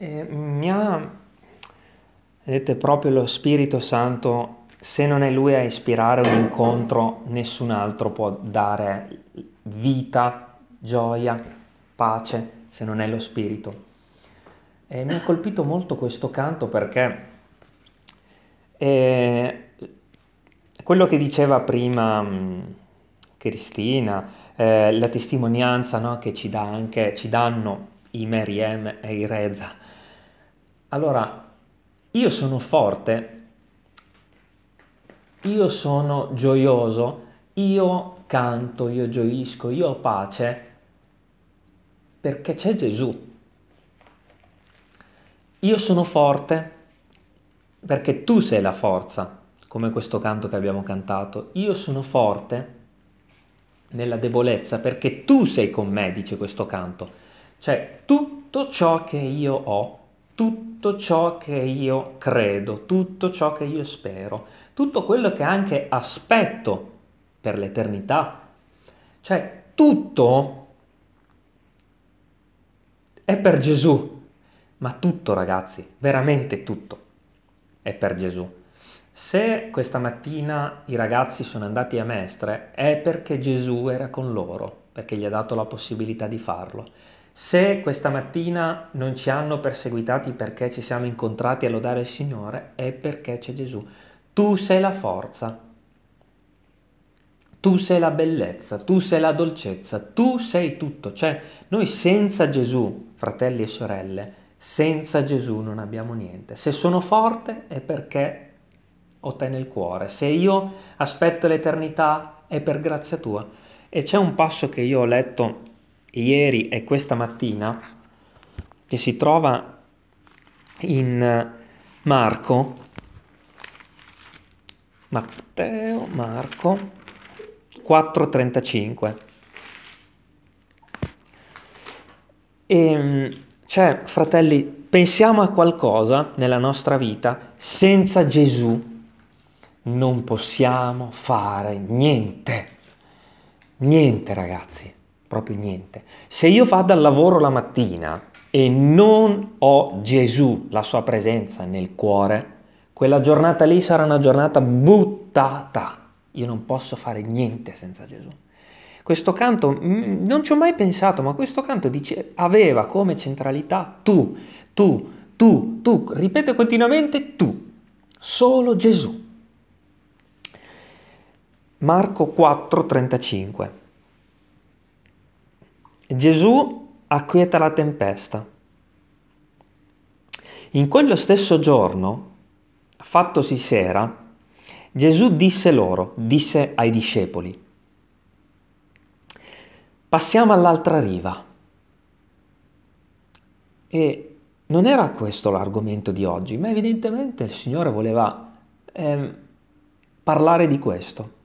E mi ha, vedete, proprio lo Spirito Santo, se non è Lui a ispirare un incontro, nessun altro può dare vita, gioia, pace, se non è lo Spirito. E mi ha colpito molto questo canto perché eh, quello che diceva prima mh, Cristina, eh, la testimonianza no, che ci, dà anche, ci danno i Meriem e i Reza. Allora, io sono forte, io sono gioioso, io canto, io gioisco, io ho pace perché c'è Gesù. Io sono forte perché tu sei la forza, come questo canto che abbiamo cantato. Io sono forte nella debolezza perché tu sei con me, dice questo canto. Cioè tutto ciò che io ho, tutto ciò che io credo, tutto ciò che io spero, tutto quello che anche aspetto per l'eternità, cioè tutto è per Gesù. Ma tutto ragazzi, veramente tutto è per Gesù. Se questa mattina i ragazzi sono andati a Mestre è perché Gesù era con loro, perché gli ha dato la possibilità di farlo. Se questa mattina non ci hanno perseguitati perché ci siamo incontrati a lodare il Signore, è perché c'è Gesù. Tu sei la forza, tu sei la bellezza, tu sei la dolcezza, tu sei tutto. Cioè, noi senza Gesù, fratelli e sorelle, senza Gesù non abbiamo niente. Se sono forte è perché ho te nel cuore. Se io aspetto l'eternità è per grazia tua. E c'è un passo che io ho letto ieri e questa mattina che si trova in Marco, Matteo, Marco 4:35. E cioè, fratelli, pensiamo a qualcosa nella nostra vita, senza Gesù non possiamo fare niente. Niente, ragazzi, proprio niente. Se io vado al lavoro la mattina e non ho Gesù, la sua presenza nel cuore, quella giornata lì sarà una giornata buttata. Io non posso fare niente senza Gesù. Questo canto, mm, non ci ho mai pensato, ma questo canto dice, aveva come centralità tu, tu, tu, tu, ripete continuamente tu, solo Gesù. Marco 4, 35. Gesù acquieta la tempesta. In quello stesso giorno, fattosi sera, Gesù disse loro, disse ai discepoli, Passiamo all'altra riva. E non era questo l'argomento di oggi, ma evidentemente il Signore voleva eh, parlare di questo.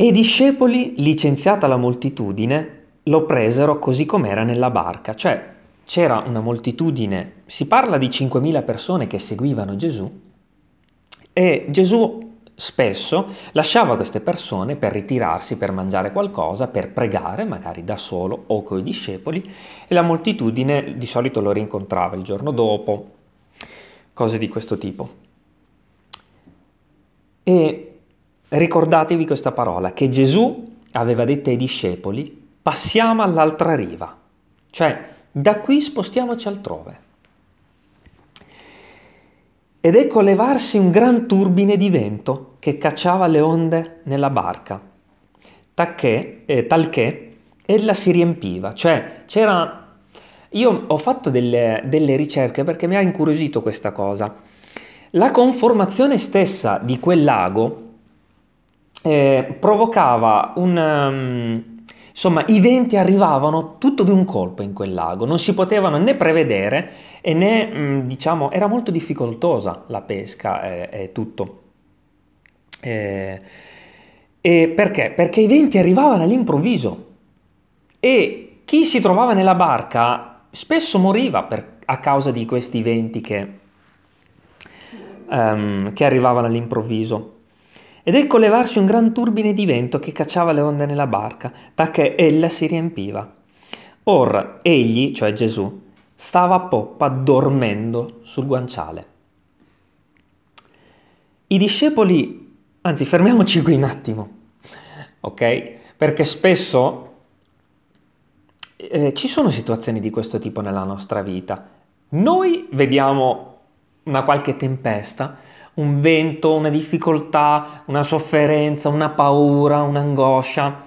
E i discepoli, licenziata la moltitudine, lo presero così com'era nella barca, cioè c'era una moltitudine, si parla di 5.000 persone che seguivano Gesù e Gesù spesso lasciava queste persone per ritirarsi, per mangiare qualcosa, per pregare, magari da solo o coi discepoli, e la moltitudine di solito lo rincontrava il giorno dopo, cose di questo tipo. E ricordatevi questa parola, che Gesù aveva detto ai discepoli, passiamo all'altra riva, cioè da qui spostiamoci altrove. Ed ecco levarsi un gran turbine di vento che cacciava le onde nella barca, tacché, eh, talché ella si riempiva, cioè c'era... Io ho fatto delle, delle ricerche perché mi ha incuriosito questa cosa. La conformazione stessa di quel lago eh, provocava un... Um, Insomma, i venti arrivavano tutto di un colpo in quel lago, non si potevano né prevedere e né, mm, diciamo, era molto difficoltosa la pesca e, e tutto. E, e perché? Perché i venti arrivavano all'improvviso e chi si trovava nella barca spesso moriva per, a causa di questi venti che, um, che arrivavano all'improvviso. Ed ecco levarsi un gran turbine di vento che cacciava le onde nella barca, tacché ella si riempiva. Or egli, cioè Gesù, stava a poppa dormendo sul guanciale. I discepoli, anzi fermiamoci qui un attimo, ok? Perché spesso eh, ci sono situazioni di questo tipo nella nostra vita. Noi vediamo una qualche tempesta, un vento, una difficoltà, una sofferenza, una paura, un'angoscia.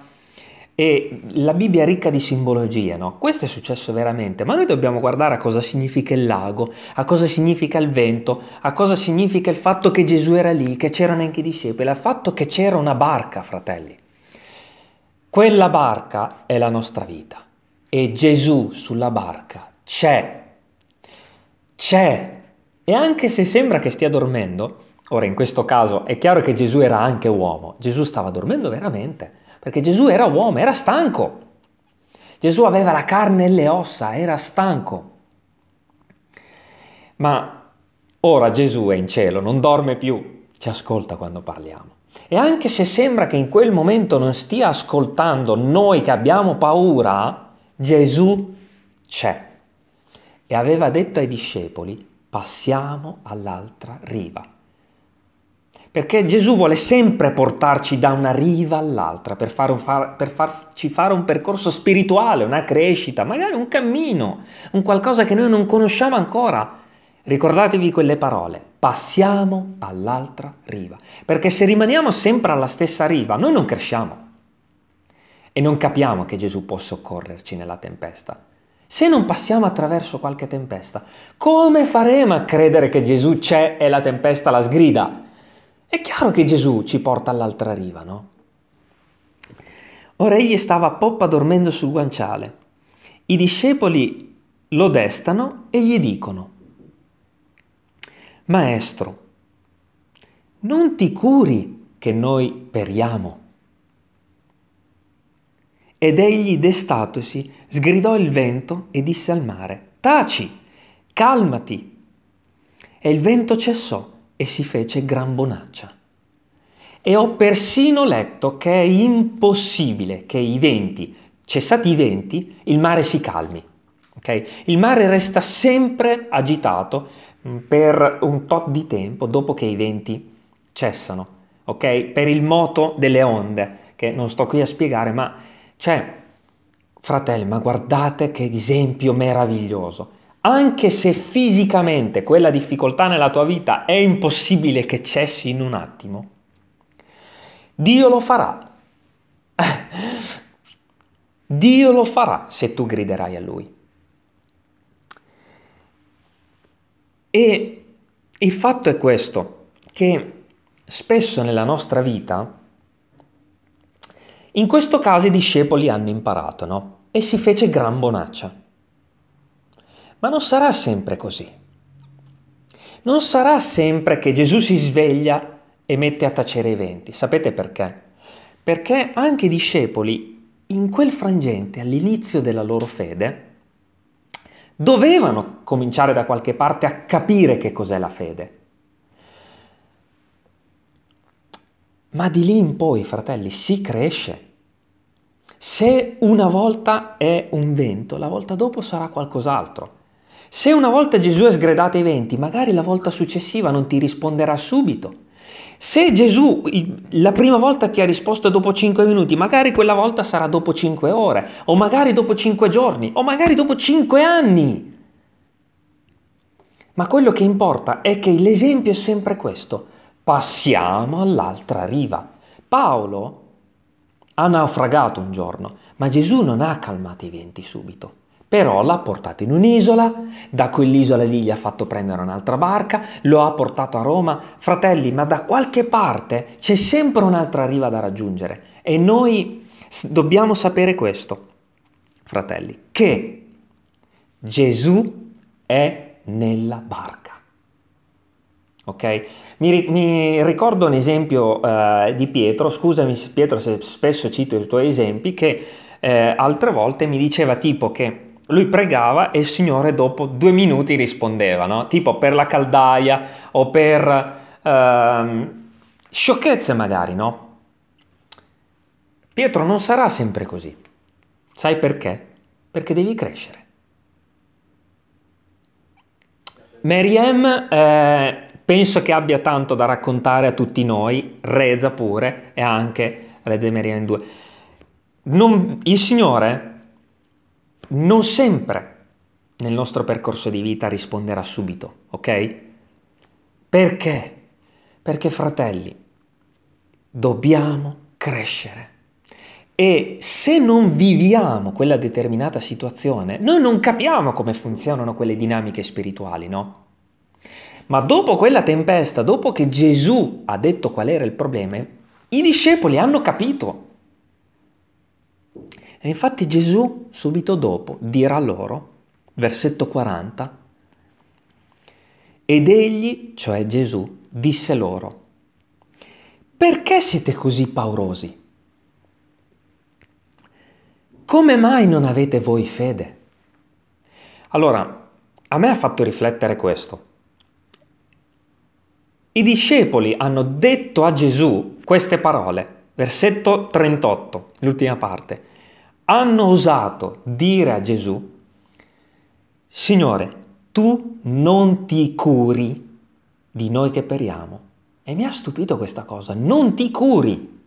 E la Bibbia è ricca di simbologie, no? Questo è successo veramente, ma noi dobbiamo guardare a cosa significa il lago, a cosa significa il vento, a cosa significa il fatto che Gesù era lì, che c'erano anche i discepoli, al fatto che c'era una barca, fratelli. Quella barca è la nostra vita e Gesù sulla barca c'è. C'è. E anche se sembra che stia dormendo, ora in questo caso è chiaro che Gesù era anche uomo, Gesù stava dormendo veramente, perché Gesù era uomo, era stanco. Gesù aveva la carne e le ossa, era stanco. Ma ora Gesù è in cielo, non dorme più, ci ascolta quando parliamo. E anche se sembra che in quel momento non stia ascoltando noi che abbiamo paura, Gesù c'è e aveva detto ai discepoli, passiamo all'altra riva. Perché Gesù vuole sempre portarci da una riva all'altra per, far, per farci fare un percorso spirituale, una crescita, magari un cammino, un qualcosa che noi non conosciamo ancora. Ricordatevi quelle parole, passiamo all'altra riva. Perché se rimaniamo sempre alla stessa riva, noi non cresciamo e non capiamo che Gesù può soccorrerci nella tempesta. Se non passiamo attraverso qualche tempesta, come faremo a credere che Gesù c'è e la tempesta la sgrida? È chiaro che Gesù ci porta all'altra riva, no? Ora egli stava a poppa dormendo sul guanciale. I discepoli lo destano e gli dicono, Maestro, non ti curi che noi periamo. Ed egli, destatosi, sgridò il vento e disse al mare, Taci, calmati. E il vento cessò e si fece gran bonaccia. E ho persino letto che è impossibile che i venti, cessati i venti, il mare si calmi. Okay? Il mare resta sempre agitato mm, per un tot di tempo dopo che i venti cessano, ok? Per il moto delle onde, che non sto qui a spiegare, ma cioè, fratelli, ma guardate che esempio meraviglioso. Anche se fisicamente quella difficoltà nella tua vita è impossibile che cessi in un attimo, Dio lo farà. Dio lo farà se tu griderai a Lui. E il fatto è questo, che spesso nella nostra vita in questo caso i discepoli hanno imparato, no? E si fece gran bonaccia. Ma non sarà sempre così. Non sarà sempre che Gesù si sveglia e mette a tacere i venti. Sapete perché? Perché anche i discepoli, in quel frangente, all'inizio della loro fede, dovevano cominciare da qualche parte a capire che cos'è la fede. Ma di lì in poi, fratelli, si cresce. Se una volta è un vento, la volta dopo sarà qualcos'altro. Se una volta Gesù è sgredato i venti, magari la volta successiva non ti risponderà subito. Se Gesù la prima volta ti ha risposto dopo 5 minuti, magari quella volta sarà dopo 5 ore, o magari dopo 5 giorni, o magari dopo 5 anni. Ma quello che importa è che l'esempio è sempre questo passiamo all'altra riva. Paolo ha naufragato un giorno, ma Gesù non ha calmato i venti subito. Però l'ha portato in un'isola, da quell'isola lì gli ha fatto prendere un'altra barca, lo ha portato a Roma. Fratelli, ma da qualche parte c'è sempre un'altra riva da raggiungere. E noi dobbiamo sapere questo, fratelli, che Gesù è nella barca. Ok? Mi, mi, ricordo un esempio uh, di Pietro, scusami Pietro se spesso cito i tuoi esempi, che eh, altre volte mi diceva tipo che lui pregava e il Signore dopo due minuti rispondeva, no? tipo per la caldaia o per uh, sciocchezze magari, no? Pietro non sarà sempre così. Sai perché? Perché devi crescere. Meriem eh, penso che abbia tanto da raccontare a tutti noi, Reza pure, e anche Reza e Meriem 2. Non, il Signore non sempre nel nostro percorso di vita risponderà subito, ok? Perché? Perché fratelli, dobbiamo crescere. E se non viviamo quella determinata situazione, noi non capiamo come funzionano quelle dinamiche spirituali, no? Ma dopo quella tempesta, dopo che Gesù ha detto qual era il problema, i discepoli hanno capito. E infatti Gesù subito dopo dirà loro, versetto 40, ed egli, cioè Gesù, disse loro, perché siete così paurosi? Come mai non avete voi fede? Allora, a me ha fatto riflettere questo. I discepoli hanno detto a Gesù queste parole, versetto 38, l'ultima parte. Hanno osato dire a Gesù, Signore, tu non ti curi di noi che periamo. E mi ha stupito questa cosa, non ti curi.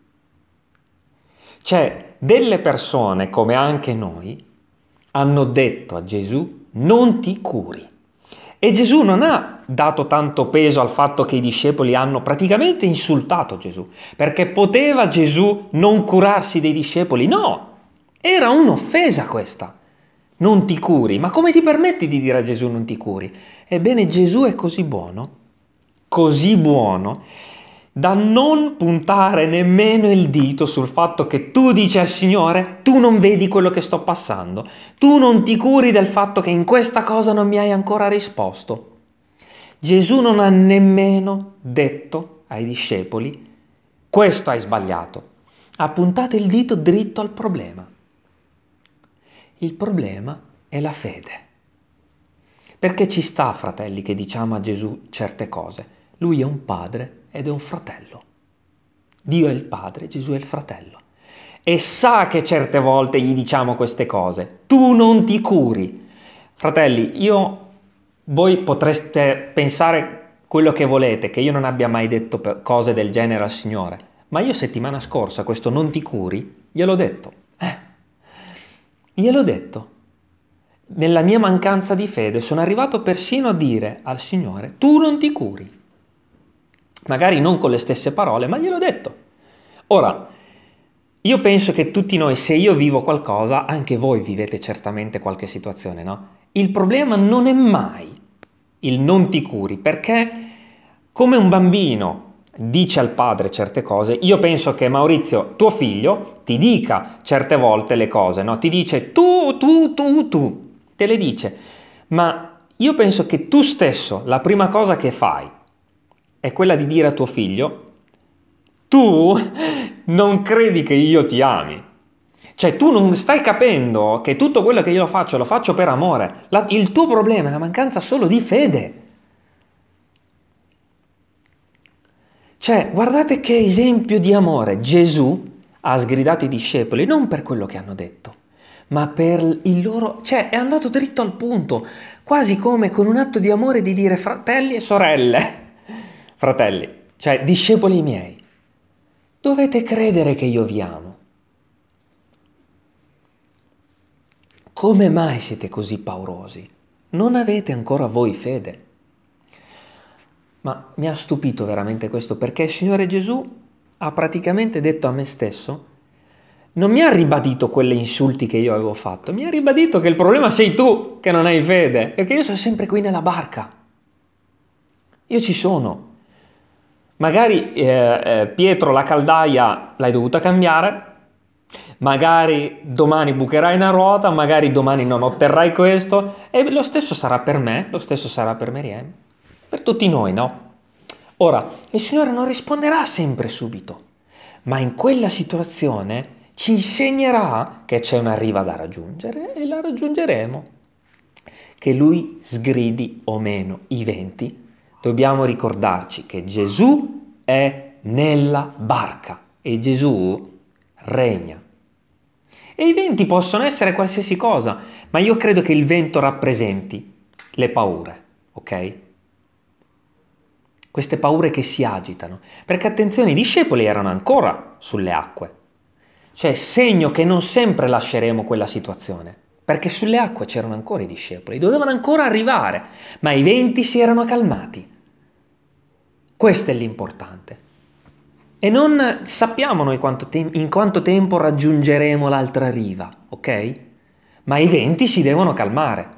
Cioè, delle persone, come anche noi, hanno detto a Gesù, non ti curi. E Gesù non ha dato tanto peso al fatto che i discepoli hanno praticamente insultato Gesù, perché poteva Gesù non curarsi dei discepoli? No, era un'offesa questa. Non ti curi, ma come ti permetti di dire a Gesù non ti curi? Ebbene Gesù è così buono, così buono, da non puntare nemmeno il dito sul fatto che tu dici al Signore, tu non vedi quello che sto passando, tu non ti curi del fatto che in questa cosa non mi hai ancora risposto. Gesù non ha nemmeno detto ai discepoli, questo hai sbagliato, ha puntato il dito dritto al problema. Il problema è la fede. Perché ci sta, fratelli, che diciamo a Gesù certe cose. Lui è un padre ed è un fratello. Dio è il padre, Gesù è il fratello. E sa che certe volte gli diciamo queste cose. Tu non ti curi. Fratelli, io, voi potreste pensare quello che volete, che io non abbia mai detto cose del genere al Signore, ma io settimana scorsa questo non ti curi, gliel'ho detto. Eh, gliel'ho detto. Nella mia mancanza di fede sono arrivato persino a dire al Signore, tu non ti curi magari non con le stesse parole, ma gliel'ho detto. Ora, io penso che tutti noi, se io vivo qualcosa, anche voi vivete certamente qualche situazione, no? Il problema non è mai il non ti curi, perché come un bambino dice al padre certe cose, io penso che Maurizio, tuo figlio, ti dica certe volte le cose, no? Ti dice tu, tu, tu, tu, te le dice, ma io penso che tu stesso, la prima cosa che fai è quella di dire a tuo figlio, tu non credi che io ti ami. Cioè tu non stai capendo che tutto quello che io faccio lo faccio per amore. La, il tuo problema è la mancanza solo di fede. Cioè, guardate che esempio di amore. Gesù ha sgridato i discepoli non per quello che hanno detto, ma per il loro... cioè è andato dritto al punto, quasi come con un atto di amore di dire fratelli e sorelle. Fratelli, cioè discepoli miei, dovete credere che io vi amo. Come mai siete così paurosi? Non avete ancora voi fede. Ma mi ha stupito veramente questo perché il Signore Gesù ha praticamente detto a me stesso, non mi ha ribadito quelle insulti che io avevo fatto, mi ha ribadito che il problema sei tu che non hai fede, perché io sono sempre qui nella barca. Io ci sono, Magari eh, eh, Pietro la caldaia l'hai dovuta cambiare, magari domani bucherai una ruota, magari domani non otterrai questo e lo stesso sarà per me, lo stesso sarà per Miriam, per tutti noi, no? Ora, il Signore non risponderà sempre subito, ma in quella situazione ci insegnerà che c'è una riva da raggiungere e la raggiungeremo. Che Lui sgridi o meno i venti dobbiamo ricordarci che Gesù è nella barca e Gesù regna. E i venti possono essere qualsiasi cosa, ma io credo che il vento rappresenti le paure, ok? queste paure che si agitano. Perché attenzione, i discepoli erano ancora sulle acque. Cioè, segno che non sempre lasceremo quella situazione. Perché sulle acque c'erano ancora i discepoli, dovevano ancora arrivare, ma i venti si erano calmati. Questo è l'importante. E non sappiamo noi quanto te- in quanto tempo raggiungeremo l'altra riva, ok? Ma i venti si devono calmare.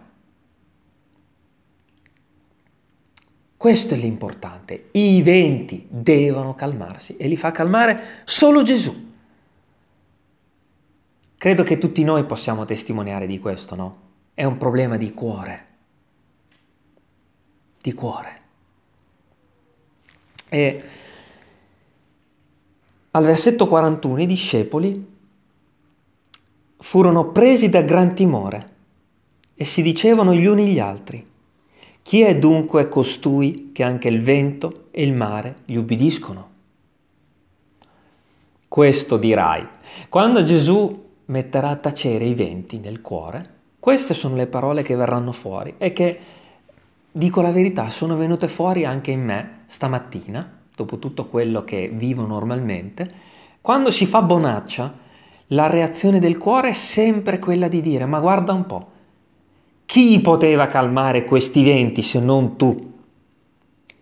Questo è l'importante. I venti devono calmarsi e li fa calmare solo Gesù. Credo che tutti noi possiamo testimoniare di questo, no? È un problema di cuore. Di cuore. E al versetto 41 i discepoli furono presi da gran timore e si dicevano gli uni gli altri, chi è dunque costui che anche il vento e il mare gli ubbidiscono? Questo dirai. Quando Gesù metterà a tacere i venti nel cuore, queste sono le parole che verranno fuori e che, dico la verità, sono venute fuori anche in me stamattina, dopo tutto quello che vivo normalmente. Quando si fa bonaccia, la reazione del cuore è sempre quella di dire, ma guarda un po', chi poteva calmare questi venti se non tu?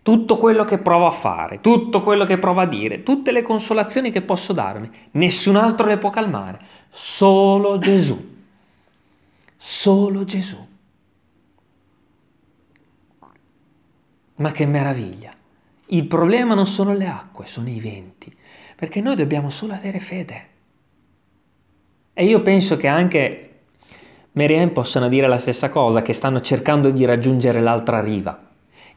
Tutto quello che provo a fare, tutto quello che provo a dire, tutte le consolazioni che posso darmi, nessun altro le può calmare, solo Gesù. Solo Gesù. Ma che meraviglia! Il problema non sono le acque, sono i venti, perché noi dobbiamo solo avere fede. E io penso che anche Meriam possono dire la stessa cosa, che stanno cercando di raggiungere l'altra riva.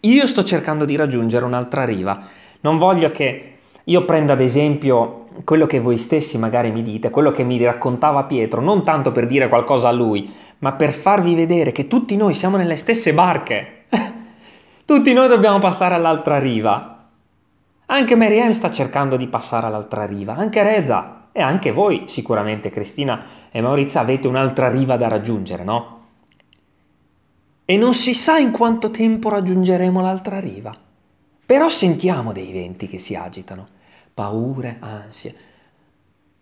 Io sto cercando di raggiungere un'altra riva. Non voglio che io prenda ad esempio quello che voi stessi magari mi dite, quello che mi raccontava Pietro, non tanto per dire qualcosa a lui, ma per farvi vedere che tutti noi siamo nelle stesse barche. tutti noi dobbiamo passare all'altra riva. Anche Meriam sta cercando di passare all'altra riva, anche Reza e anche voi sicuramente, Cristina e Maurizio, avete un'altra riva da raggiungere, no? E non si sa in quanto tempo raggiungeremo l'altra riva. Però sentiamo dei venti che si agitano, paure, ansie.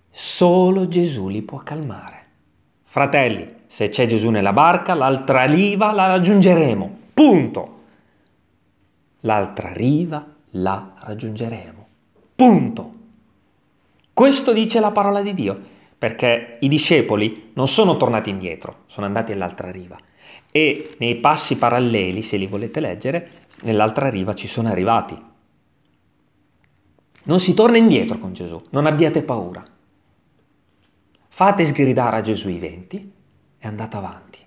Solo Gesù li può calmare. Fratelli, se c'è Gesù nella barca, l'altra riva la raggiungeremo. Punto. L'altra riva la raggiungeremo. Punto. Questo dice la parola di Dio, perché i discepoli non sono tornati indietro, sono andati all'altra riva. E nei passi paralleli, se li volete leggere, nell'altra riva ci sono arrivati. Non si torna indietro con Gesù, non abbiate paura. Fate sgridare a Gesù i venti e andate avanti,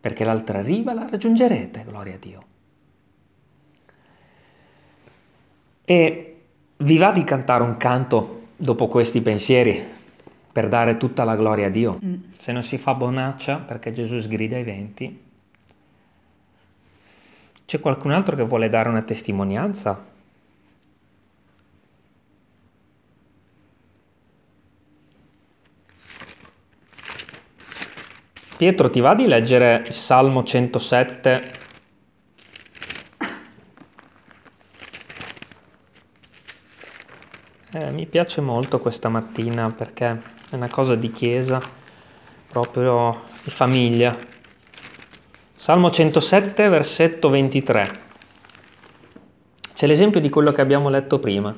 perché l'altra riva la raggiungerete, gloria a Dio. E vi va di cantare un canto dopo questi pensieri per dare tutta la gloria a Dio. Mm. Se non si fa bonaccia perché Gesù sgrida i venti, c'è qualcun altro che vuole dare una testimonianza? Pietro, ti va di leggere il Salmo 107 Eh, mi piace molto questa mattina perché è una cosa di chiesa, proprio di famiglia. Salmo 107, versetto 23. C'è l'esempio di quello che abbiamo letto prima.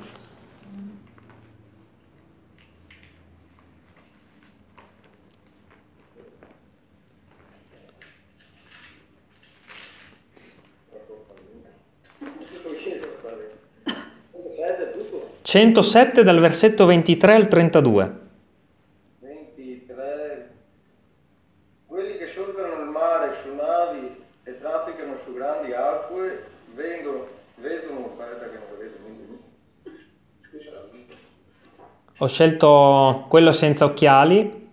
107 dal versetto 23 al 32. 23. Quelli che sorgono nel mare su navi e trafficano su grandi acque vengono, vedono, aspetta che non vedo, Ho scelto quello senza occhiali.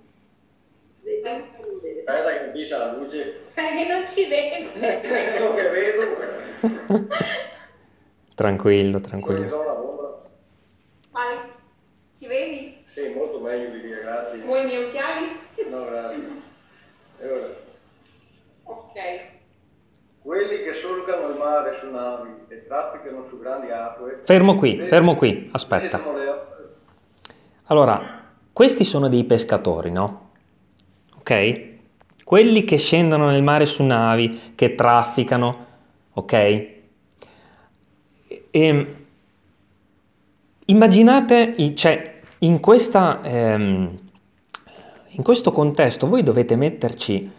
Aspetta che mi pisa la luce. Perché non ci vedo. Quello che vedo. tranquillo, tranquillo. meglio di dire grazie. Vuoi i miei occhiali? No, grazie. E ora? Ok. Quelli che sorgono solcano il mare su navi e trafficano su grandi acque. Fermo qui, fermo qui, aspetta. Allora, questi sono dei pescatori, no? Ok? Quelli che scendono nel mare su navi, che trafficano, ok? E, immaginate, i- cioè, in, questa, ehm, in questo contesto voi dovete metterci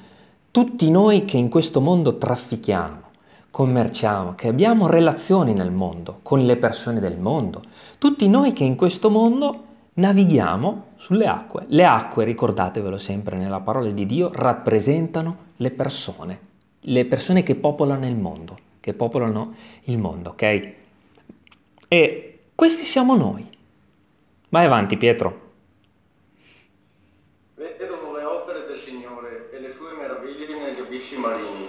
tutti noi che in questo mondo traffichiamo, commerciamo, che abbiamo relazioni nel mondo, con le persone del mondo, tutti noi che in questo mondo navighiamo sulle acque. Le acque, ricordatevelo sempre nella parola di Dio, rappresentano le persone, le persone che popolano il mondo, che popolano il mondo, ok? E questi siamo noi. Vai avanti, Pietro. vedono le opere del Signore e le sue meraviglie negli abissi marini.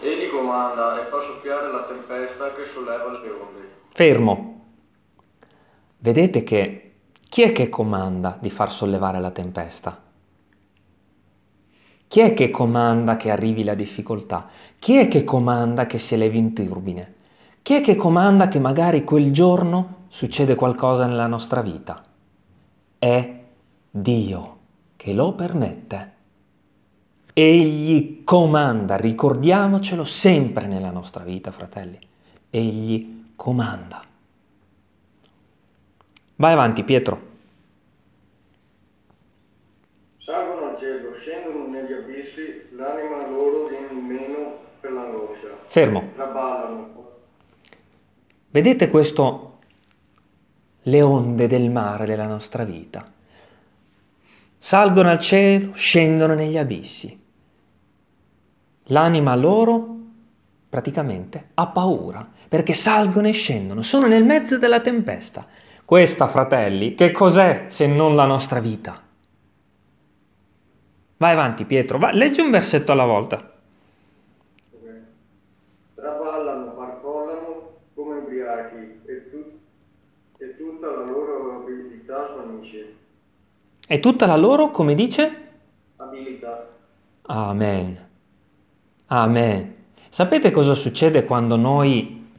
Egli comanda e fa soffiare la tempesta che solleva le onde. Fermo. Vedete che chi è che comanda di far sollevare la tempesta? Chi è che comanda che arrivi la difficoltà? Chi è che comanda che si elevi un turbine? Chi è che comanda che magari quel giorno succede qualcosa nella nostra vita? È Dio che lo permette. Egli comanda, ricordiamocelo sempre nella nostra vita, fratelli. Egli comanda. Vai avanti, Pietro. Salgono al cielo, scendono negli abissi, l'anima loro viene meno per l'angoscia. Fermo. Traballano. Vedete questo? Le onde del mare della nostra vita. Salgono al cielo, scendono negli abissi. L'anima loro praticamente ha paura perché salgono e scendono, sono nel mezzo della tempesta. Questa, fratelli, che cos'è se non la nostra vita? Vai avanti, Pietro, vai, leggi un versetto alla volta. Traballano, barcollano come ubriachi e, tu- e tutta la loro abilità svanisce. E tutta la loro, come dice? Abilità. Amen. Amen. Sapete cosa succede quando noi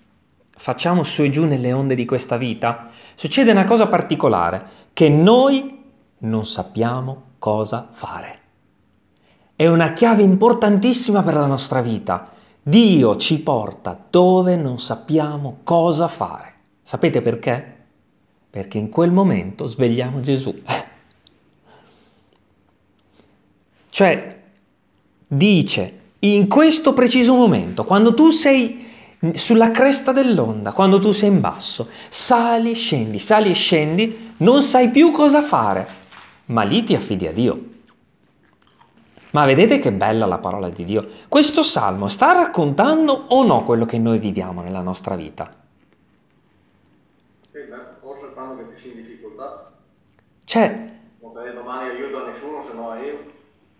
facciamo su e giù nelle onde di questa vita? Succede una cosa particolare, che noi non sappiamo cosa fare. È una chiave importantissima per la nostra vita. Dio ci porta dove non sappiamo cosa fare. Sapete perché? Perché in quel momento svegliamo Gesù. Cioè, dice, in questo preciso momento, quando tu sei sulla cresta dell'onda, quando tu sei in basso, sali e scendi, sali e scendi, non sai più cosa fare, ma lì ti affidi a Dio. Ma vedete che bella la parola di Dio? Questo salmo sta raccontando o no quello che noi viviamo nella nostra vita? Sì, beh, forse quando che sei in difficoltà, Cioè, non dai domani aiuto a nessuno se no a io.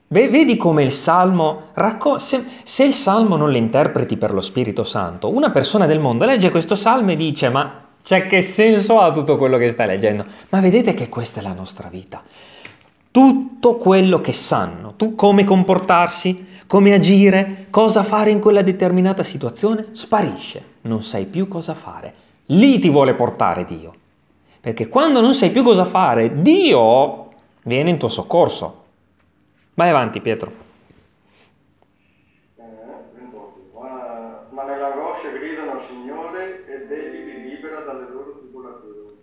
Ve- Vedi come il Salmo, racco- se, se il Salmo non lo interpreti per lo Spirito Santo, una persona del mondo legge questo Salmo e dice ma cioè, che senso ha tutto quello che stai leggendo? Ma vedete che questa è la nostra vita. Tutto quello che sanno, tu come comportarsi, come agire, cosa fare in quella determinata situazione, sparisce. Non sai più cosa fare. Lì ti vuole portare Dio. Perché quando non sai più cosa fare, Dio viene in tuo soccorso. Vai avanti, Pietro. Eh, ma, ma nell'angoscia gridano Signore ed Egli li libera dalle loro tribolazioni.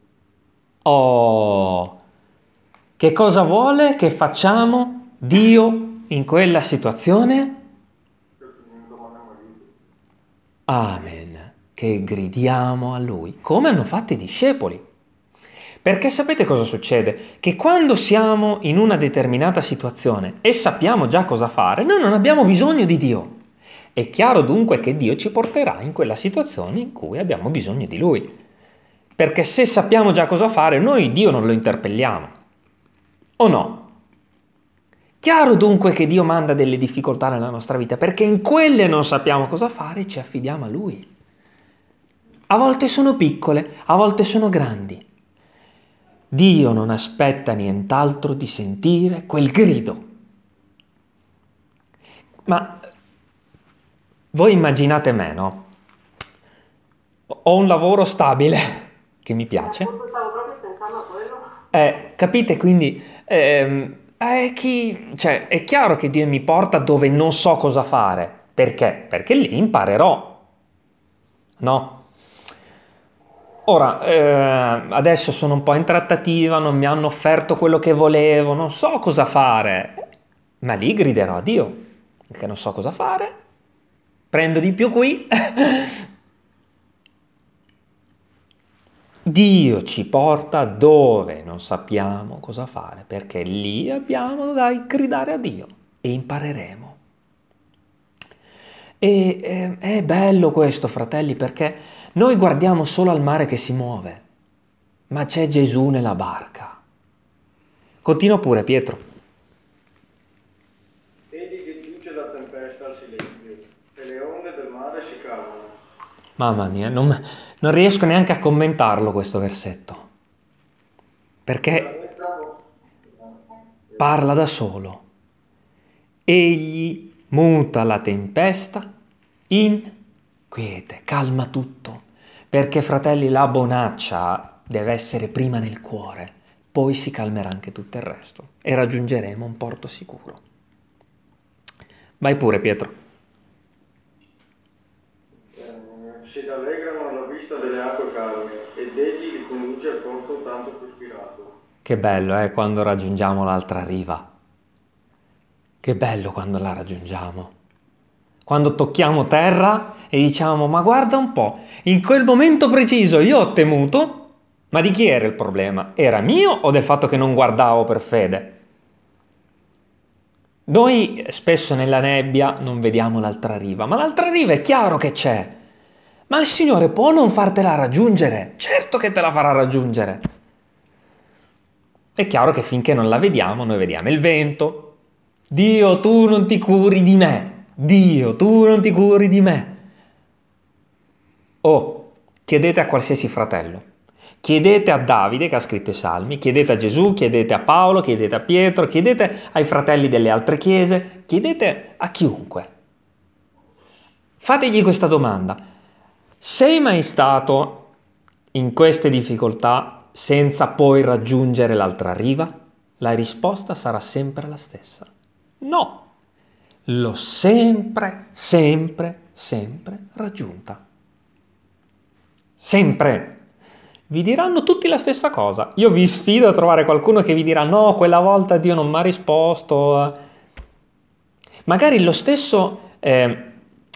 Oh, che cosa vuole che facciamo Dio in quella situazione? Amen. Che gridiamo a Lui, come hanno fatto i discepoli. Perché sapete cosa succede? Che quando siamo in una determinata situazione e sappiamo già cosa fare, noi non abbiamo bisogno di Dio. È chiaro dunque che Dio ci porterà in quella situazione in cui abbiamo bisogno di Lui. Perché se sappiamo già cosa fare, noi Dio non lo interpelliamo. O no? Chiaro dunque che Dio manda delle difficoltà nella nostra vita, perché in quelle non sappiamo cosa fare e ci affidiamo a Lui. A volte sono piccole, a volte sono grandi. Dio non aspetta nient'altro di sentire quel grido. Ma voi immaginate me, no? Ho un lavoro stabile che mi piace. Appunto stavo proprio pensando a quello. Eh, capite? Quindi ehm, è, chi- cioè, è chiaro che Dio mi porta dove non so cosa fare. Perché? Perché lì imparerò. No? Ora, eh, adesso sono un po' in trattativa, non mi hanno offerto quello che volevo, non so cosa fare. Ma lì griderò a Dio, perché non so cosa fare. Prendo di più qui. Dio ci porta dove non sappiamo cosa fare, perché lì abbiamo da gridare a Dio e impareremo. E eh, è bello questo, fratelli, perché noi guardiamo solo al mare che si muove, ma c'è Gesù nella barca. Continua pure, Pietro. Egli che giunge la tempesta al silenzio e le onde del mare si calmano. Mamma mia, non, non riesco neanche a commentarlo questo versetto, perché parla da solo. Egli muta la tempesta in quiete, calma tutto, perché fratelli la bonaccia deve essere prima nel cuore, poi si calmerà anche tutto il resto e raggiungeremo un porto sicuro. Vai pure Pietro. Eh, si rallegrano alla vista delle acque calme ed egli li conduce al porto tanto sospirato. Che bello è quando raggiungiamo l'altra riva. Che bello quando la raggiungiamo. Quando tocchiamo terra e diciamo, ma guarda un po', in quel momento preciso io ho temuto, ma di chi era il problema? Era mio o del fatto che non guardavo per fede? Noi spesso nella nebbia non vediamo l'altra riva, ma l'altra riva è chiaro che c'è. Ma il Signore può non fartela raggiungere? Certo che te la farà raggiungere. È chiaro che finché non la vediamo, noi vediamo il vento. Dio, tu non ti curi di me. Dio, tu non ti curi di me. O chiedete a qualsiasi fratello. Chiedete a Davide che ha scritto i salmi, chiedete a Gesù, chiedete a Paolo, chiedete a Pietro, chiedete ai fratelli delle altre chiese, chiedete a chiunque. Fategli questa domanda. Sei mai stato in queste difficoltà senza poi raggiungere l'altra riva? La risposta sarà sempre la stessa. No, l'ho sempre, sempre, sempre raggiunta. Sempre. Vi diranno tutti la stessa cosa. Io vi sfido a trovare qualcuno che vi dirà no, quella volta Dio non mi ha risposto. Magari lo stesso eh,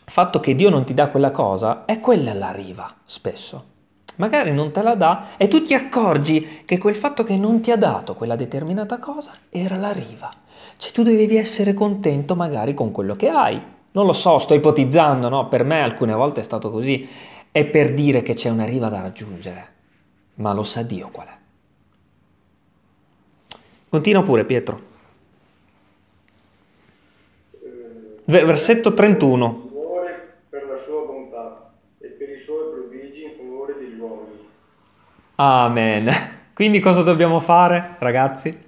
fatto che Dio non ti dà quella cosa è quella la riva, spesso. Magari non te la dà e tu ti accorgi che quel fatto che non ti ha dato quella determinata cosa era la riva. Cioè tu dovevi essere contento magari con quello che hai. Non lo so, sto ipotizzando, no? Per me alcune volte è stato così. È per dire che c'è una riva da raggiungere, ma lo sa Dio qual è. Continua pure Pietro. Versetto 31. Muore per la sua bontà e per i suoi prodigi in favore degli uomini. Amen. Quindi cosa dobbiamo fare, ragazzi?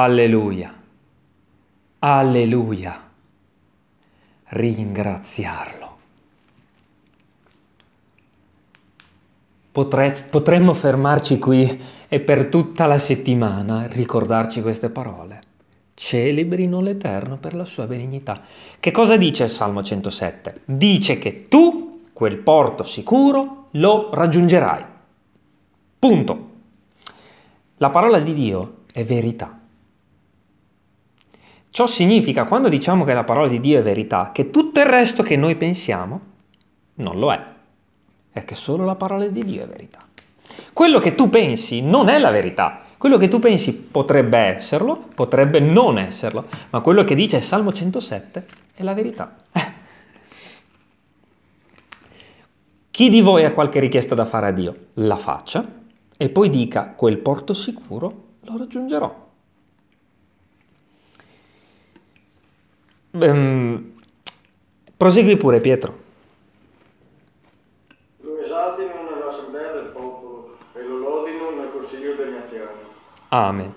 Alleluia. Alleluia. Ringraziarlo. Potre- potremmo fermarci qui e per tutta la settimana ricordarci queste parole. Celebrino l'Eterno per la sua benignità. Che cosa dice il Salmo 107? Dice che tu quel porto sicuro lo raggiungerai. Punto. La parola di Dio è verità. Ciò significa, quando diciamo che la parola di Dio è verità, che tutto il resto che noi pensiamo non lo è. È che solo la parola di Dio è verità. Quello che tu pensi non è la verità. Quello che tu pensi potrebbe esserlo, potrebbe non esserlo, ma quello che dice il Salmo 107 è la verità. Chi di voi ha qualche richiesta da fare a Dio, la faccia e poi dica quel porto sicuro lo raggiungerò. Ehm, prosegui pure Pietro. Lo esaltino nell'assemblea del popolo e lo lodino nel consiglio degli anziani. Amen.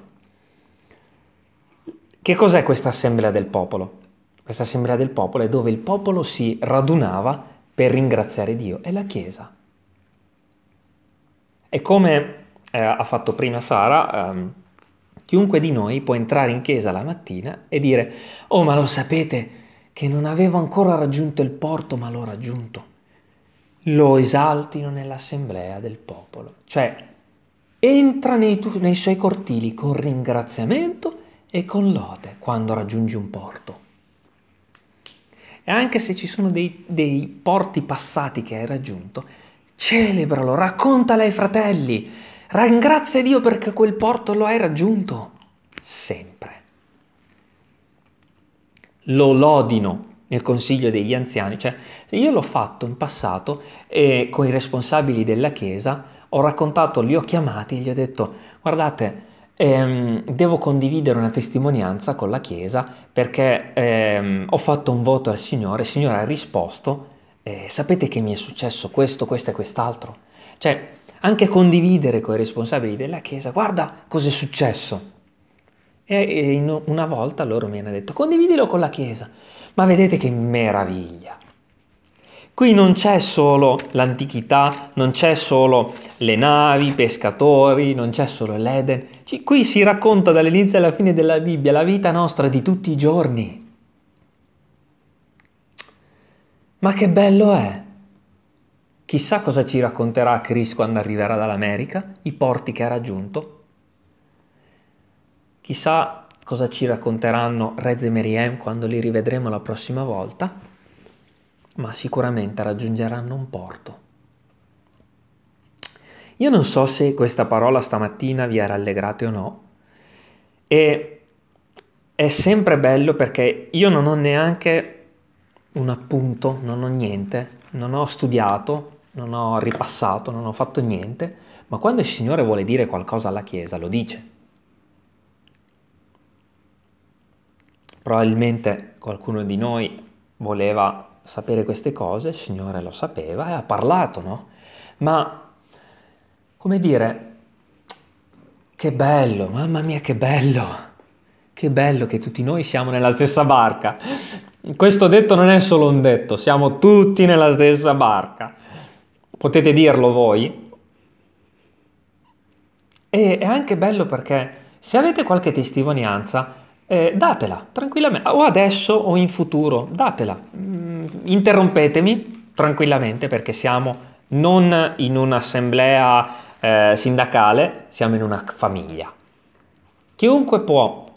Che cos'è questa assemblea del popolo? Questa assemblea del popolo è dove il popolo si radunava per ringraziare Dio, è la Chiesa. E come eh, ha fatto prima Sara, ehm, chiunque di noi può entrare in chiesa la mattina e dire, oh ma lo sapete che non avevo ancora raggiunto il porto ma l'ho raggiunto. Lo esaltino nell'assemblea del popolo. Cioè, entra nei, tu- nei suoi cortili con ringraziamento e con lode quando raggiungi un porto. E anche se ci sono dei, dei porti passati che hai raggiunto, celebralo, raccontalo ai fratelli, ringrazia Dio perché quel porto lo hai raggiunto, sempre. Lo lodino nel consiglio degli anziani, cioè io l'ho fatto in passato e con i responsabili della chiesa ho raccontato, li ho chiamati e gli ho detto guardate, ehm, devo condividere una testimonianza con la chiesa perché ehm, ho fatto un voto al Signore, il Signore ha risposto, eh, sapete che mi è successo questo, questo e quest'altro. Cioè anche condividere con i responsabili della chiesa, guarda cosa è successo. E una volta loro mi hanno detto condividilo con la chiesa. Ma vedete che meraviglia! Qui non c'è solo l'antichità, non c'è solo le navi, i pescatori, non c'è solo l'Eden. Qui si racconta dall'inizio alla fine della Bibbia la vita nostra di tutti i giorni. Ma che bello è! Chissà cosa ci racconterà Chris quando arriverà dall'America, i porti che ha raggiunto. Chissà cosa ci racconteranno Rez e Meriem quando li rivedremo la prossima volta, ma sicuramente raggiungeranno un porto. Io non so se questa parola stamattina vi ha rallegrate o no, e è sempre bello perché io non ho neanche un appunto, non ho niente, non ho studiato, non ho ripassato, non ho fatto niente, ma quando il Signore vuole dire qualcosa alla Chiesa lo dice. Probabilmente qualcuno di noi voleva sapere queste cose, il Signore lo sapeva e ha parlato, no? Ma, come dire, che bello, mamma mia che bello, che bello che tutti noi siamo nella stessa barca. Questo detto non è solo un detto, siamo tutti nella stessa barca. Potete dirlo voi? E è anche bello perché se avete qualche testimonianza, eh, datela tranquillamente, o adesso o in futuro, datela. Mm, interrompetemi tranquillamente perché siamo non in un'assemblea eh, sindacale, siamo in una famiglia. Chiunque può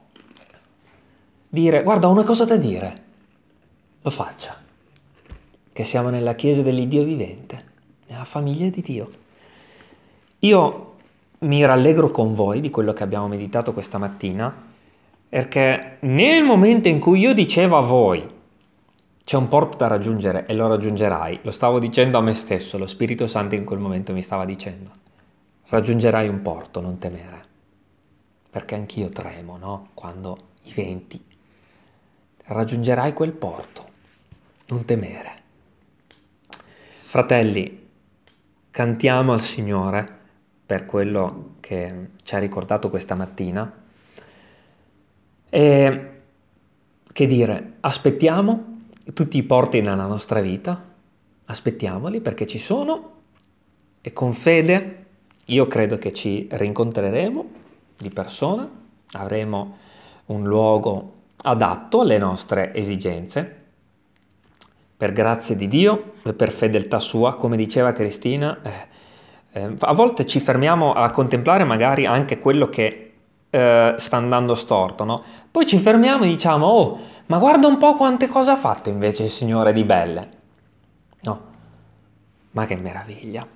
dire, guarda, ho una cosa da dire, lo faccia, che siamo nella Chiesa dell'Iddio vivente, nella famiglia di Dio. Io mi rallegro con voi di quello che abbiamo meditato questa mattina perché nel momento in cui io dicevo a voi c'è un porto da raggiungere e lo raggiungerai, lo stavo dicendo a me stesso, lo Spirito Santo in quel momento mi stava dicendo, raggiungerai un porto, non temere, perché anch'io tremo, no? Quando i venti, raggiungerai quel porto, non temere. Fratelli, cantiamo al Signore per quello che ci ha ricordato questa mattina e che dire, aspettiamo tutti i porti nella nostra vita, aspettiamoli perché ci sono e con fede io credo che ci rincontreremo di persona, avremo un luogo adatto alle nostre esigenze. Per grazia di Dio e per fedeltà sua, come diceva Cristina, eh, eh, a volte ci fermiamo a contemplare magari anche quello che eh, sta andando storto, no? Poi ci fermiamo e diciamo, oh, ma guarda un po' quante cose ha fatto invece il Signore di belle. No, ma che meraviglia.